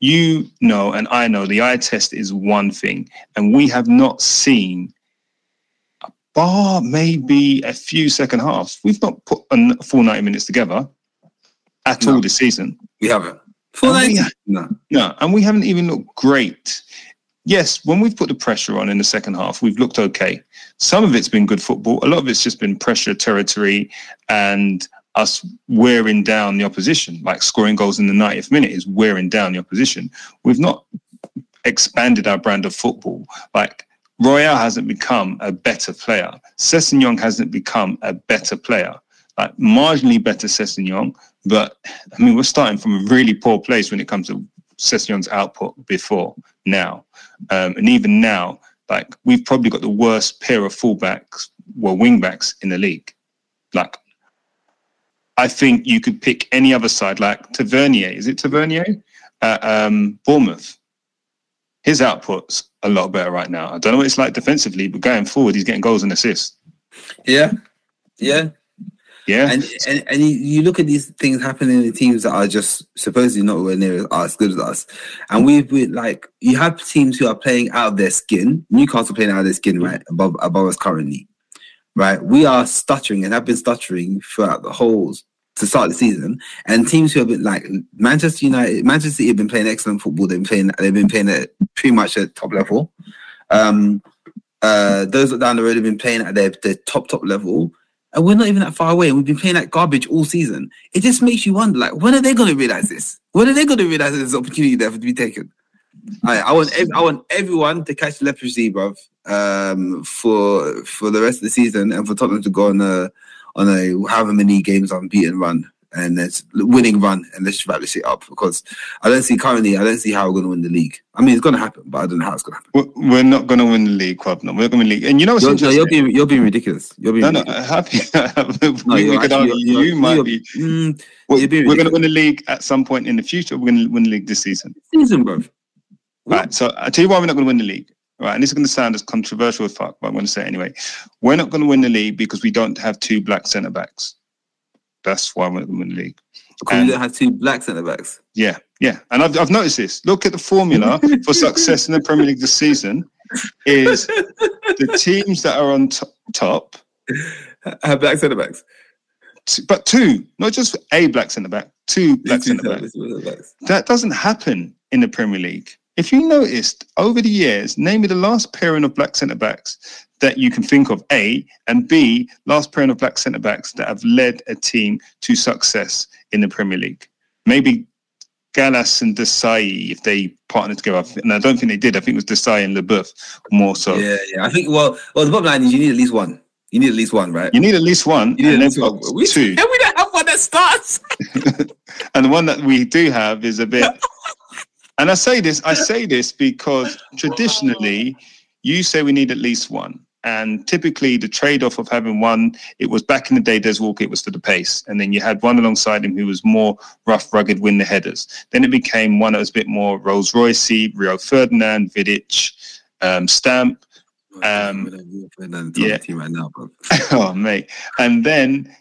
you know, and I know the eye test is one thing, and we have not seen bar maybe a few second halves. We've not put a full 90 minutes together at No. all this season. We haven't. Full Oh, 90? yeah. No. No, and we haven't even looked great. Yes, when we've put the pressure on in the second half, we've looked okay. Some of it's been good football. A lot of it's just been pressure territory and us wearing down the opposition. Like scoring goals in the 90th minute is wearing down the opposition. We've not expanded our brand of football. Like Royal hasn't become a better player. Sessegnon hasn't become a better player. Like marginally better Sessegnon, but I mean we're starting from a really poor place when it comes to Sessegnon's output before. now. Um, and even now, like we've probably got the worst pair of fullbacks, well, wingbacks in the league. Like, I think you could pick any other side, like Tavernier. Is it Tavernier? At um, Bournemouth. His output's a lot better right now. I don't know what it's like defensively, but going forward, he's getting goals and assists. Yeah, yeah. Yeah. And and, and you, look at these things happening in teams that are just supposedly not anywhere near as good as us, and we've been like you have teams who are playing out of their skin. Newcastle playing out of their skin, right above above us currently, right? We are stuttering and have been stuttering throughout the whole to start the season, and teams who have been like Manchester United, Manchester City have been playing excellent football. They've been playing, they've been playing at pretty much at top level. Um, uh, those down the road have been playing at their, their top top level, and we're not even that far away. And we've been playing like garbage all season. It just makes you wonder, like, when are they going to realize this? When are they going to realize there's an opportunity there to be taken? I, I want ev- I want everyone to catch leprosy, bruv, um, for for the rest of the season, and for Tottenham to go on a on a however many games unbeaten run and it's winning run, and let's wrap this shit up because I don't see currently I don't see how we're going to win the league. I mean, it's going to happen, but I don't know how it's going to happen. We're- not going to win the league, Kwab. No, we're going to win the league. And you know what's You're, no, you're being you're being ridiculous. You're being no, no, ridiculous. happy. No, we, we could argue you're- you might be. Mm, We're, going to win the league at some point in the future. We're going to win the league this season. season, bro. Right. So I tell you why we're not going to win the league. Right. And this is going to sound as controversial as fuck, but I'm going to say it anyway. We're not going to win the league because we don't have two black centre backs. That's why not going to the league. Because And- don't have two black centre backs. Yeah, yeah, and I've, I've noticed this. Look at the formula for success in the Premier League this season. Is the teams that are on to- top, Have black centre backs. t- but two, not just a black centre back, two black Two centre backs. centre backs. That doesn't happen in the Premier League. If you noticed over the years, name me the last pairing of black centre backs that you can think of. A and B, last pairing of black centre backs that have led a team to success in the Premier League. Maybe Gallas and Desailly, if they partnered together, and I don't think they did. I think it was Desailly and Leboeuf more so. Yeah, yeah. I think. Well, well, the bottom line is you need at least one. You need at least one, right? You need at least one, You need and at least one. We, two. And we don't have one that starts. and the one that we do have is a bit and i say this i say this because traditionally you say we need at least one and typically the trade-off of having one it was back in the day des walker it was for the pace and then you had one alongside him who was more rough rugged win the headers then it became one that was a bit more rolls royce rio ferdinand vidic um, stam Um, yeah. right now, oh mate and then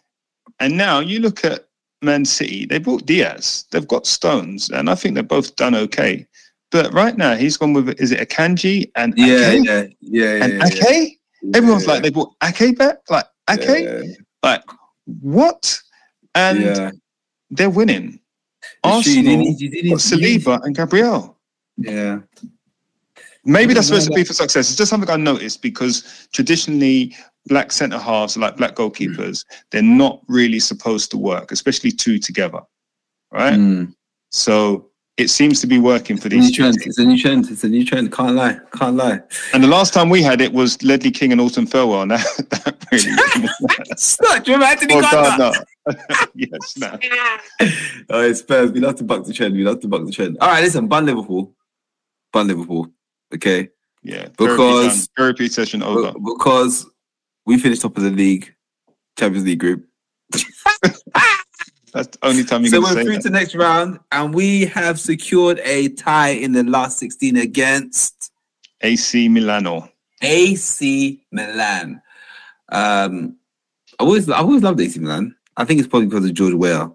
and now you look at man city they bought dias they've got stones and i think they've both done okay but right now he's gone with is it akanji and Yeah, Ake? yeah, yeah, yeah. and yeah, Ake? Everyone's yeah, like they bought Ake back like Ake yeah, like what and yeah. they're winning It's you Arsenal need- you need- got you need- Saliba and Gabriel Yeah. Maybe that's No, supposed to be for success. It's just something I noticed because traditionally, black centre halves, like black goalkeepers, they're not really supposed to work, especially two together, right? Mm. So it seems to be working for It's a new these trend. It's a new trend. It's a new trend. Can't lie. Can't lie. And the last time we had it was Ledley King and Alton Farewell. Now that, really. It's not dramatic. oh, no. yes, no. oh, it's Spurs. We love to buck the trend. We love to buck the trend. All right, listen. Bun Liverpool. Bun Liverpool. Okay. Yeah. Because- Therapy, therapy session over. Because we finished top of the league, Champions League group. That's the only time you're So we're through that. to the next round, and we have secured a tie in the last 16 against AC Milano. AC Milan. Um, I always, I always loved AC Milan. I think it's probably because of George Weah.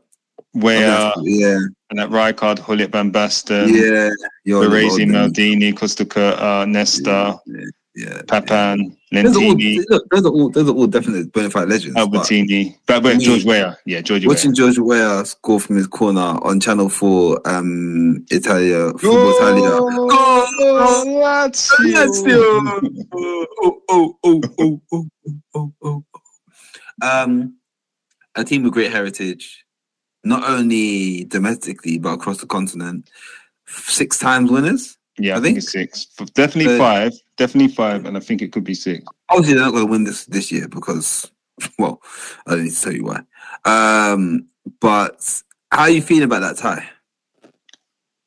Where yeah, and that Rijkaard, Gullit Van Basten, yeah, Baresi, Maldini, Costacurta, Nesta, Yeah, yeah. Yeah, Papin, yeah. Those Lentini. Are all, look, those are all those are all definite bona fide legends. Albertini, but, but George Weah, yeah, George. Watching Weah. George Weah score from his corner on Channel Four, um, Italia, Football Italia. Oh, Lazio. Lazio. Oh, oh, oh, oh, oh, oh, oh, oh, Um, a team with great heritage, not only domestically but across the continent. Six times winners yeah, I, I think, think- it's six. Definitely Uh, five. Definitely five, and I think it could be six. Obviously, they're not going to win this this year because, well, I don't need to tell you why. Um, but how are you feeling about that tie?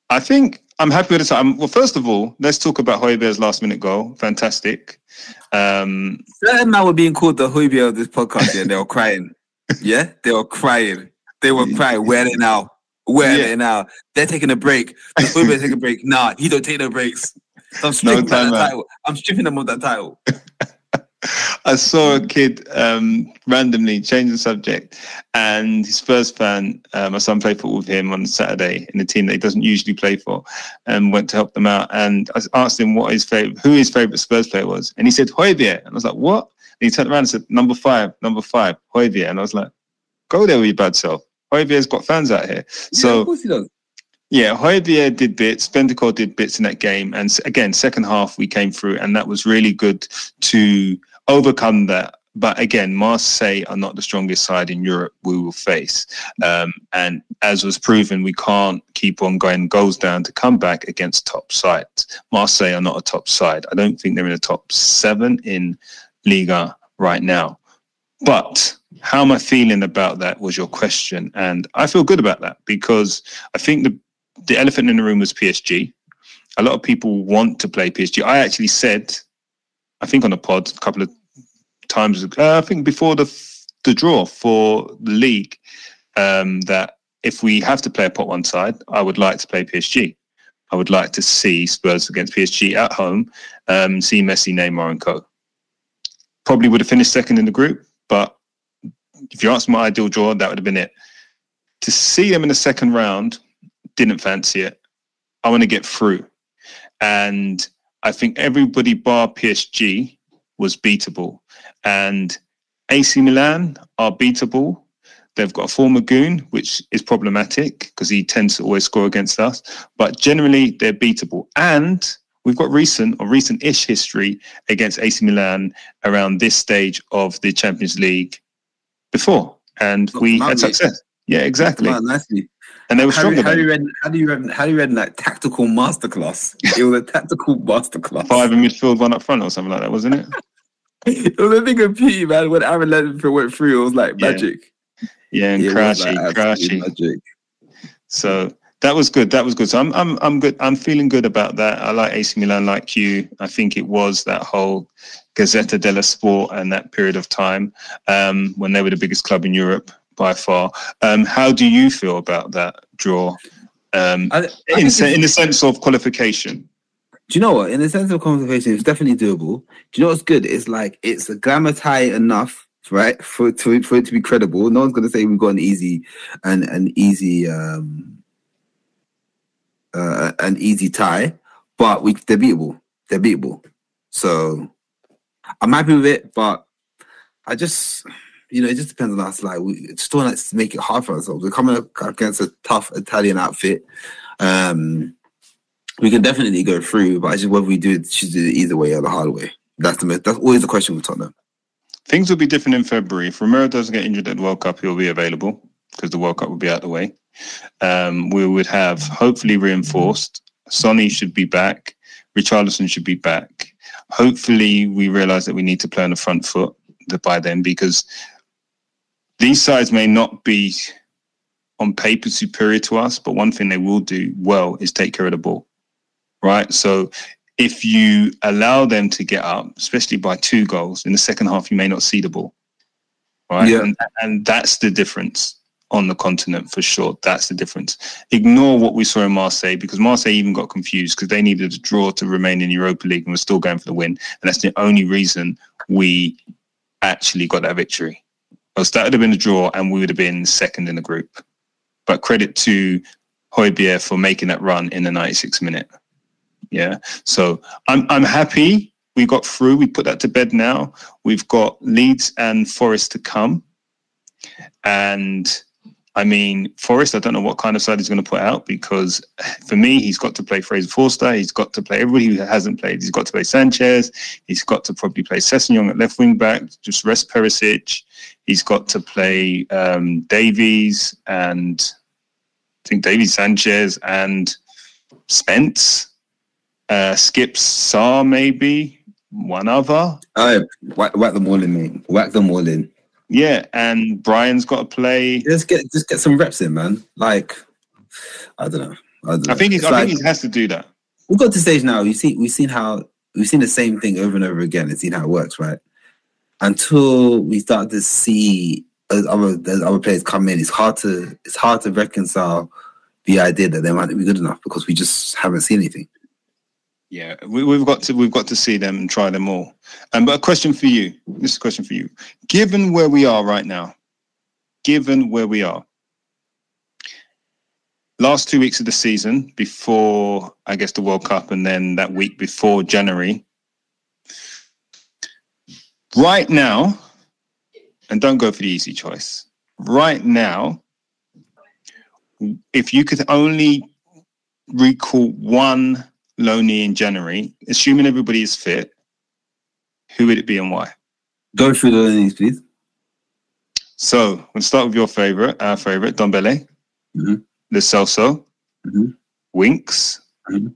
I think I'm happy with the time. Well, first of all, let's talk about Højbjerg's last minute goal. Fantastic. Um, Certain man were being called the Højbjerg of this podcast, yeah, they were crying. Yeah, they were crying. They were crying. Where are they now? Where are Yeah. they now? They're taking a break. The Højbjerg take a break. Nah, he don't take no breaks. So I'm stripping time that title. I'm stripping them of that title. I saw a kid um, randomly change the subject, and his first fan, uh, my son played football with him on Saturday in a team that he doesn't usually play for, and went to help them out. And I asked him what his favorite, who his favorite Spurs player was, and he said Højbjerg. And I was like, what? And he turned around and said, number five, number five, Højbjerg. And I was like, go there with your bad self. Højbjerg's got fans out here. yeah, So of course he does. yeah, Højbjerg did bits. Bentancur did bits in that game, and again, second half we came through, and that was really good to overcome that. But again, Marseille are not the strongest side in Europe we will face, um, and as was proven, we can't keep on going goals down to come back against top sides. Marseille are not a top side. I don't think they're in the top seven in Liga right now. But how am I feeling about that was your question, and I feel good about that because I think the the elephant in the room was PSG. A lot of people want to play PSG. I actually said, I think on a pod a couple of times, uh, I think before the the draw for the league, um, that if we have to play a pot one side, I would like to play PSG. I would like to see Spurs against PSG at home, um, see Messi, Neymar, and co. Probably would have finished second in the group, but if you ask my ideal draw, that would have been it. To see them in the second round, didn't fancy it. I want to get through. And I think everybody bar PSG was beatable. And AC Milan are beatable. They've got a former goon, which is problematic because he tends to always score against us. But generally, they're beatable. And we've got recent or recent-ish history against AC Milan around this stage of the Champions League before. And we had success. Yeah, exactly. Nicely. And they were Harry, stronger than you read, how do you read, Harry read like tactical masterclass. It was a tactical masterclass. five in midfield, one up front, or something like that, wasn't it? It was a thing of pity, man. When Aaron Lennon went through, it was like magic. Yeah, and It was like absolute magic. So that was good. That was good. So I'm, I'm, I'm good. I'm feeling good about that. I like AC Milan, like you. I think it was that whole Gazzetta dello Sport and that period of time um, when they were the biggest club in Europe by far. Um, how do you feel about that draw? Um, I, I in, in the sense of qualification. Do you know what? In the sense of qualification, it's definitely doable. Do you know what's good? It's like it's a glamour tie enough, right? For it to for it to be credible. No one's gonna say we've got an easy an an easy um uh, an easy tie, but we they're beatable. They're beatable. So I'm happy with it, but I just you know, it just depends on us. Like we just don't to make it hard for ourselves. We're coming up against a tough Italian outfit. Um we can definitely go through, but I just whether we do it, should do it either way or the hard way. That's the that's always the question with Tottenham. Things will be different in February. If Romero doesn't get injured at the World Cup, he'll be available because the World Cup will be out of the way. Um, we would have hopefully reinforced. Sonny should be back. Richarlison should be back. Hopefully, we realize that we need to play on the front foot by then because these sides may not be on paper superior to us, but one thing they will do well is take care of the ball. Right. So if you allow them to get up, especially by two goals in the second half, you may not see the ball. Right. Yeah. And, and that's the difference on the continent for sure. That's the difference. Ignore what we saw in Marseille because Marseille even got confused because they needed a draw to remain in Europa League and were still going for the win. And that's the only reason we actually got that victory. Else that would have been a draw and we would have been second in the group. But credit to Højbjerg for making that run in the 96th minute. Yeah. So I'm I'm happy we got through. We put that to bed now. We've got Leeds and Forest to come. And I mean, Forest, I don't know what kind of side he's going to put out because for me, he's got to play Fraser Forster. He's got to play everybody who hasn't played. He's got to play Sanchez. He's got to probably play Sessegnon at left wing back, just rest Perisic. He's got to play um, Davies and I think Davies Sanchez and Spence. Uh, Skipp Sarr, maybe one other. Right, whack, whack them all in, mate. Whack them all in. Yeah, and Bryan's got to play. Just get just get some reps in, man. Like I don't know. don't I think I like- think he has to do that. we've got to stage now. We've seen we've seen how we've seen the same thing over and over again and seen how it works, right? Until we start to see other other players come in, it's hard to it's hard to reconcile the idea that they might not be good enough because we just haven't seen anything. Yeah, we, we've got to we've got to see them and try them all. Um, but a question for you. This is a question for you. Given where we are right now, given where we are, last two weeks of the season before I guess the World Cup, and then that week before January. Right now, and don't go for the easy choice. Right now, if you could only recall one loanee in January, assuming everybody is fit, who would it be and why? Go through the learnings, please. So we'll start with your favorite, our favorite, Ndombele, Mhm. Lo Celso, Mhm. Winks. Mhm.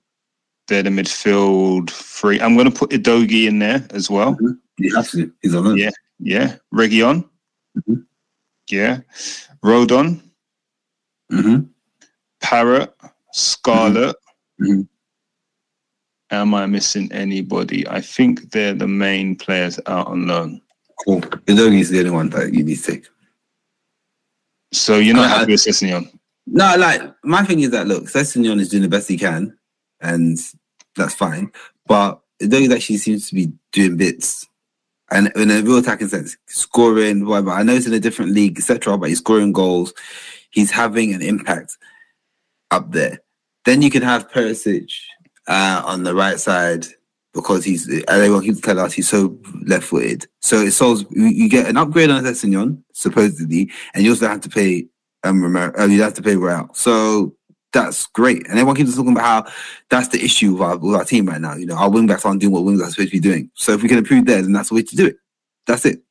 They're the midfield three. I'm going to put Udogie in there as well. You have to. He's on loan. Yeah. Yeah. Reguilón. Mhm. Yeah. Rodon, Mm-hmm. Parrott, Scarlett. Am I missing anybody? I think they're the main players out on loan. Cool. Udogie is the only one that you need to take. So you're not I- happy with Sessegnon? No, like my thing is that look, Sessegnon is doing the best he can, and that's fine. But Udogie actually seems to be doing bits, and in a real attacking sense, scoring. Whatever. I know it's in a different league, etc. But he's scoring goals. He's having an impact up there. Then you can have Perisic uh, on the right side because he's. And everyone keeps telling us he's so left-footed. So it solves. You, get an upgrade on Sessegnon supposedly, and you also have to pay um, Romero, uh, you have to pay Real. So that's great. And everyone keeps talking about how that's the issue with our, with our team right now. You know, our wing backs aren't doing what wing backs are supposed to be doing. So if we can improve there, then that's the way to do it. That's it.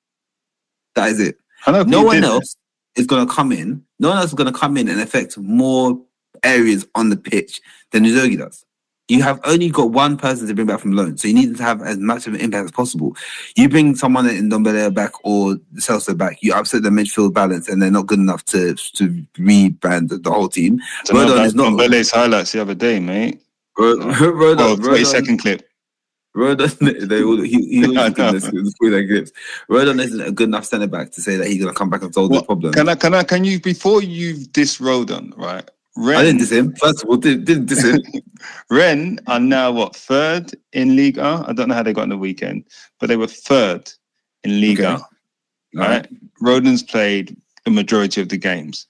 That is it. No one else is going to come in. No one else is going to come in and affect more areas on the pitch than Udogie does. You have only got one person to bring back from loan, so you need to have as much of an impact as possible. You bring someone in Ndombele back or Celso back, you upset the midfield balance, and they're not good enough to to rebrand the, the whole team. Rodon is not- Ndombele's highlights the other day, mate. Ro- Oh, Rodon, 30 Rodon, second clip. Rodon, they all, he, he always gives us through their grips. Rodon isn't a good enough centre back to say that he's going to come back and solve the problem. Can I? Can I? Can you? Before you diss Rodon, right? Ren, I didn't diss him. First of all, didn't, didn't diss him. Rennes are now what third in Liga. I don't know how they got on the weekend, but they were third in Liga. Okay. Right? Rodon's played the majority of the games.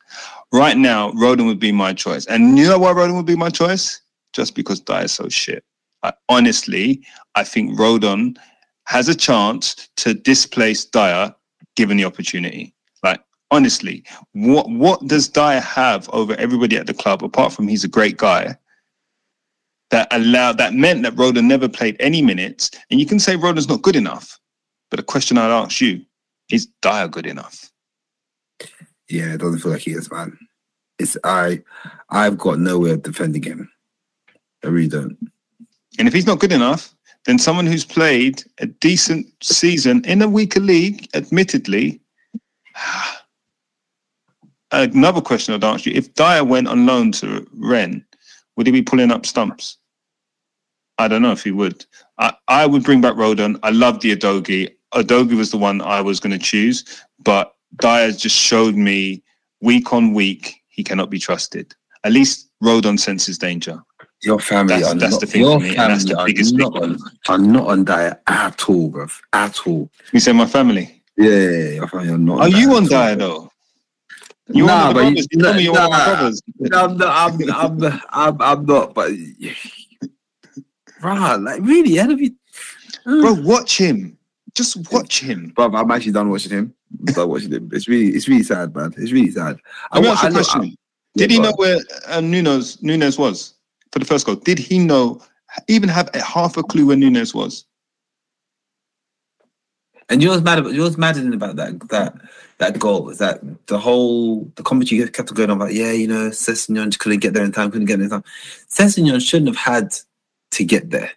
Right now, Rodon would be my choice, and you know why Rodon would be my choice? Just because Dier's so shit. I, honestly, I think Rodon has a chance to displace Dier given the opportunity. Honestly, what what does Dier have over everybody at the club apart from he's a great guy? That allowed that meant that Rodon never played any minutes, and you can say Rodon's not good enough. But the question I'd ask you is Dier good enough? Yeah, it doesn't feel like he is, man. It's I, I've got no way of defending him. I really don't. And if he's not good enough, then someone who's played a decent season in a weaker league, admittedly. Ah, Another question I'd ask you: If Dier went on loan to Rennes, would he be pulling up stumps? I don't know if he would. I, I would bring back Rodon. I love the Udogie. Udogie was the one I was going to choose, but Dier just showed me week on week he cannot be trusted. At least Rodon senses danger. Your family That's- are that's not, the thing your me, family the are biggest not on, are not on diet at all, bruv. At all. You say my family. Yeah, your family are not. Are you on diet though? You Nah, one of the but you- brothers? You told me you're one of my brothers. No, I'm not. I'm, I'm, I'm, I'm not. But, right, like really, how have you? Bro, watch him. Just watch him. Bro, I'm actually done watching him. I'm done watching him. It's really, it's really sad, man. It's really sad. I, me wa- ask you question. I- Did yeah, he go know where uh, Nunez Nunez was for the first goal? Did he know, even have a half a clue where Nunez was? And you know what's mad about you know what's maddening about that that that goal is that the whole the commentary kept going on about yeah you know Sessegnon just couldn't get there in time couldn't get there in time. Sessegnon shouldn't have had to get there.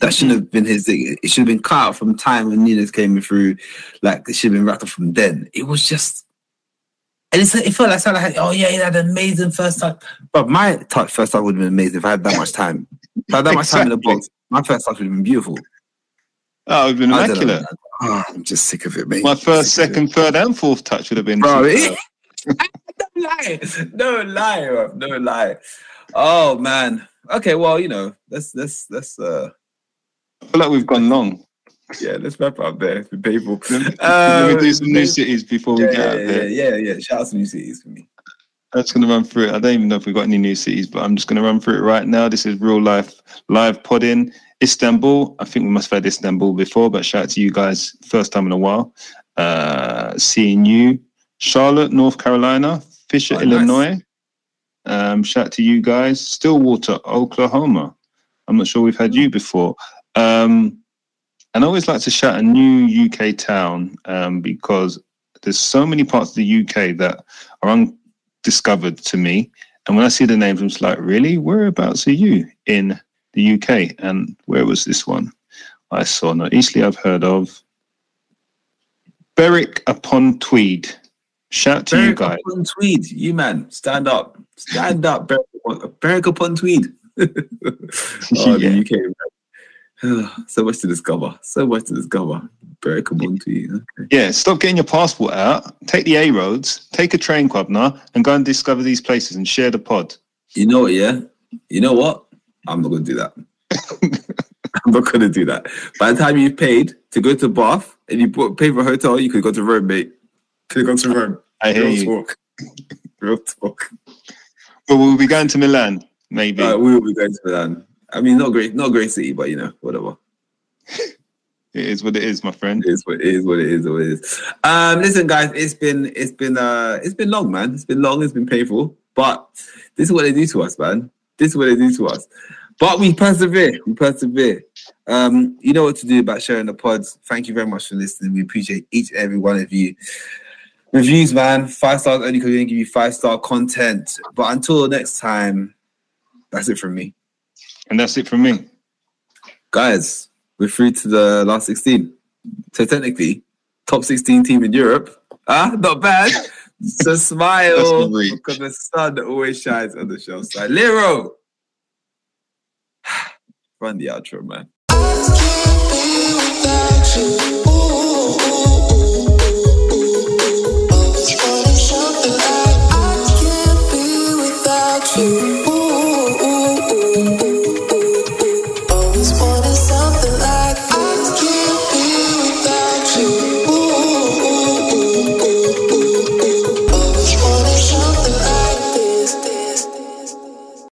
That mm-hmm. shouldn't have been his thing. It should have been cut out from time when Nunez came through. Like it should have been wrapped up from then. It was just And it's, it felt like like, oh yeah, he had an amazing first touch. But my touch first touch would have been amazing if I had that much time. If I had that much time in the box, my first touch would have been beautiful. Oh, it would have been I don't know, immaculate. Man. Oh, I'm just sick of it, mate. My first, Sick of it. second, third, and fourth touch would have been. Bro, superb. no lie, no lie, bro. no lie. Oh man. Okay, well, you know, let's let's let's uh I feel like we've gone long. yeah, let's wrap up there. It's been painful. Let me do some new cities before we yeah, get out yeah, of yeah, here. yeah, yeah. Shout out to new cities for me. I'm just going to run through it. I don't even know if we've got any new cities, but I'm just going to run through it right now. This is real life live podding. Istanbul. I think we must have had Istanbul before, but shout out to you guys. First time in a while. Uh, seeing you. Charlotte, North Carolina. Fisher, Oh, nice. Illinois. Um, shout out to you guys. Stillwater, Oklahoma. I'm not sure we've had you before. Um, and I always like to shout a new UK town um, because there's so many parts of the UK that are undiscovered to me. And when I see the names, I'm just like, really? Whereabouts are you in the UK? And where was this one? I saw not Eastleigh, I've heard of. Berwick upon Tweed. Shout to you Berwick guys. upon Tweed, you man, stand up, stand up, Berwick upon, Berwick upon Tweed. oh, Yeah. the UK. man. so much to discover. So much to discover. Berwick upon Tweed. Okay. Yeah, stop getting your passport out. Take the A roads, take a train, Quabna, and go and discover these places and share the pod. You know what? Yeah. You know what? I'm not gonna do that. I'm not gonna do that. By the time you paid to go to Bath and you bought, paid for a hotel, you could go to Rome, mate. Could have gone to Rome. I hear Real you. talk. Real talk. But we'll be going to Milan, maybe. Uh, we will be going to Milan. I mean, not great, not great city, but you know, whatever. it is what it is, my friend. It is what it is. What it is. What it is. Um, listen, guys, it's been it's been uh it's been long, man. It's been long. It's been painful, but this is what they do to us, man. This is what they do to us. But we persevere. We persevere. Um, you know what to do about sharing the pods. Thank you very much for listening. We appreciate each and every one of you. Reviews, man. Five stars only because we didn't give you five star content. But until next time, that's it from me, And that's it from me. guys. We're through to the last sixteen. So technically, top 16 team in Europe. Ah, not bad. So smile because the sun always shines on the Shelf Side. Lero, run the outro, man. you